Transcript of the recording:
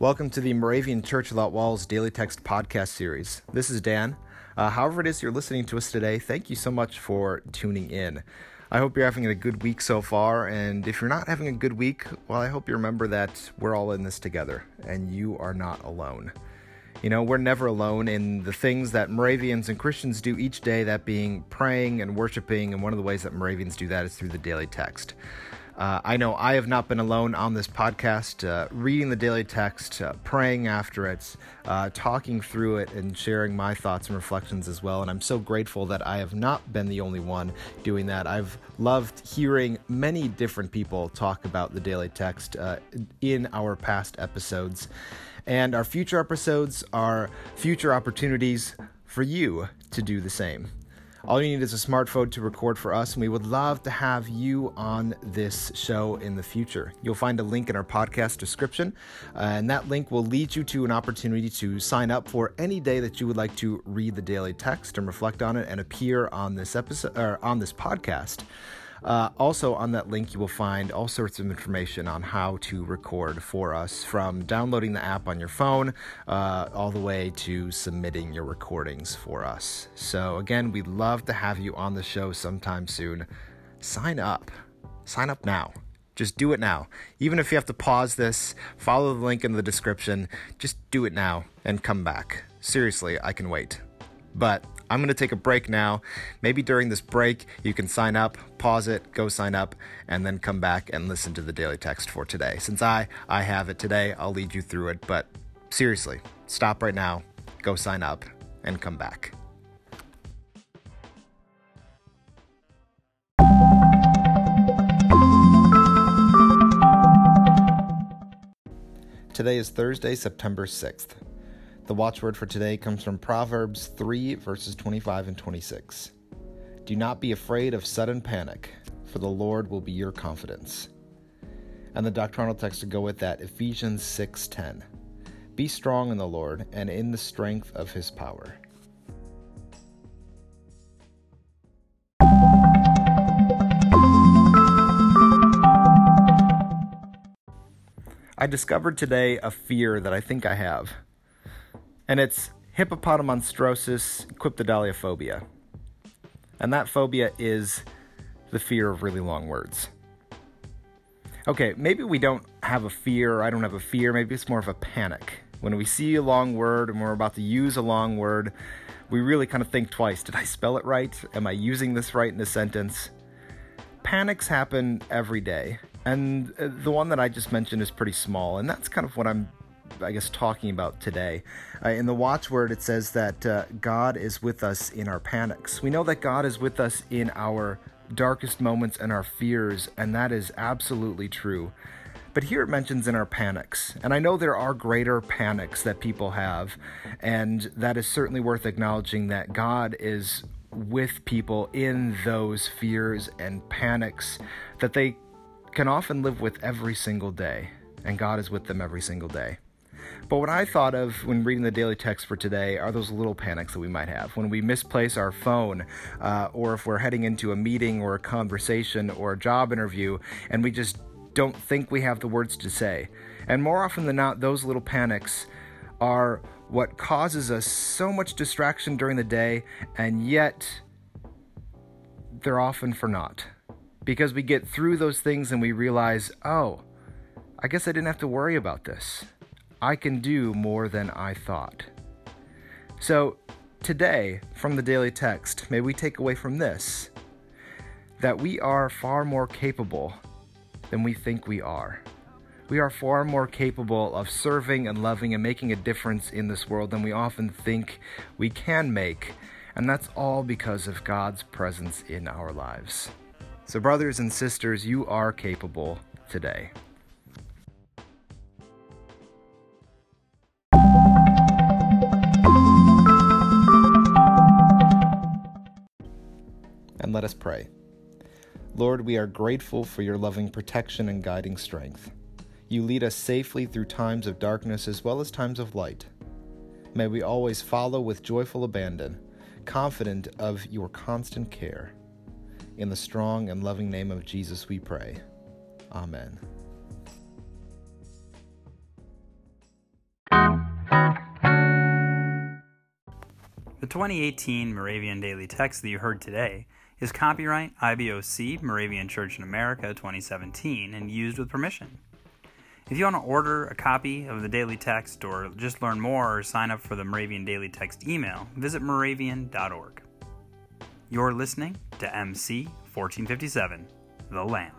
Welcome to the Moravian Church Without Walls Daily Text Podcast Series. This is Dan. Uh, however, it is you're listening to us today, thank you so much for tuning in. I hope you're having a good week so far, and if you're not having a good week, well, I hope you remember that we're all in this together, and you are not alone. You know, we're never alone in the things that Moravians and Christians do each day, that being praying and worshiping, and one of the ways that Moravians do that is through the daily text. Uh, I know I have not been alone on this podcast, uh, reading the daily text, uh, praying after it, uh, talking through it, and sharing my thoughts and reflections as well. And I'm so grateful that I have not been the only one doing that. I've loved hearing many different people talk about the daily text uh, in our past episodes. And our future episodes are future opportunities for you to do the same. All you need is a smartphone to record for us, and we would love to have you on this show in the future. You'll find a link in our podcast description, and that link will lead you to an opportunity to sign up for any day that you would like to read the daily text and reflect on it and appear on this episode or on this podcast. Uh, also, on that link, you will find all sorts of information on how to record for us from downloading the app on your phone uh, all the way to submitting your recordings for us. So, again, we'd love to have you on the show sometime soon. Sign up. Sign up now. Just do it now. Even if you have to pause this, follow the link in the description. Just do it now and come back. Seriously, I can wait. But I'm going to take a break now. Maybe during this break, you can sign up, pause it, go sign up, and then come back and listen to the daily text for today. Since I I have it today, I'll lead you through it, but seriously, stop right now, go sign up and come back. Today is Thursday, September 6th. The watchword for today comes from Proverbs 3, verses 25 and 26. Do not be afraid of sudden panic, for the Lord will be your confidence. And the doctrinal text to go with that, Ephesians 6:10. Be strong in the Lord and in the strength of his power. I discovered today a fear that I think I have and it's hippopotomonstrosesquippedaliophobia. And that phobia is the fear of really long words. Okay, maybe we don't have a fear, I don't have a fear, maybe it's more of a panic. When we see a long word and we're about to use a long word, we really kind of think twice. Did I spell it right? Am I using this right in the sentence? Panics happen every day. And uh, the one that I just mentioned is pretty small, and that's kind of what I'm I guess, talking about today. Uh, in the watchword, it says that uh, God is with us in our panics. We know that God is with us in our darkest moments and our fears, and that is absolutely true. But here it mentions in our panics. And I know there are greater panics that people have, and that is certainly worth acknowledging that God is with people in those fears and panics that they can often live with every single day. And God is with them every single day. But what I thought of when reading the daily text for today are those little panics that we might have when we misplace our phone, uh, or if we're heading into a meeting or a conversation or a job interview and we just don't think we have the words to say. And more often than not, those little panics are what causes us so much distraction during the day, and yet they're often for naught. Because we get through those things and we realize, oh, I guess I didn't have to worry about this. I can do more than I thought. So, today, from the daily text, may we take away from this that we are far more capable than we think we are. We are far more capable of serving and loving and making a difference in this world than we often think we can make, and that's all because of God's presence in our lives. So, brothers and sisters, you are capable today. and let us pray. Lord, we are grateful for your loving protection and guiding strength. You lead us safely through times of darkness as well as times of light. May we always follow with joyful abandon, confident of your constant care. In the strong and loving name of Jesus, we pray. Amen. The 2018 Moravian Daily Text that you heard today is copyright IBOC Moravian Church in America 2017 and used with permission. If you want to order a copy of the Daily Text or just learn more or sign up for the Moravian Daily Text email, visit moravian.org. You're listening to MC 1457, The Lamp.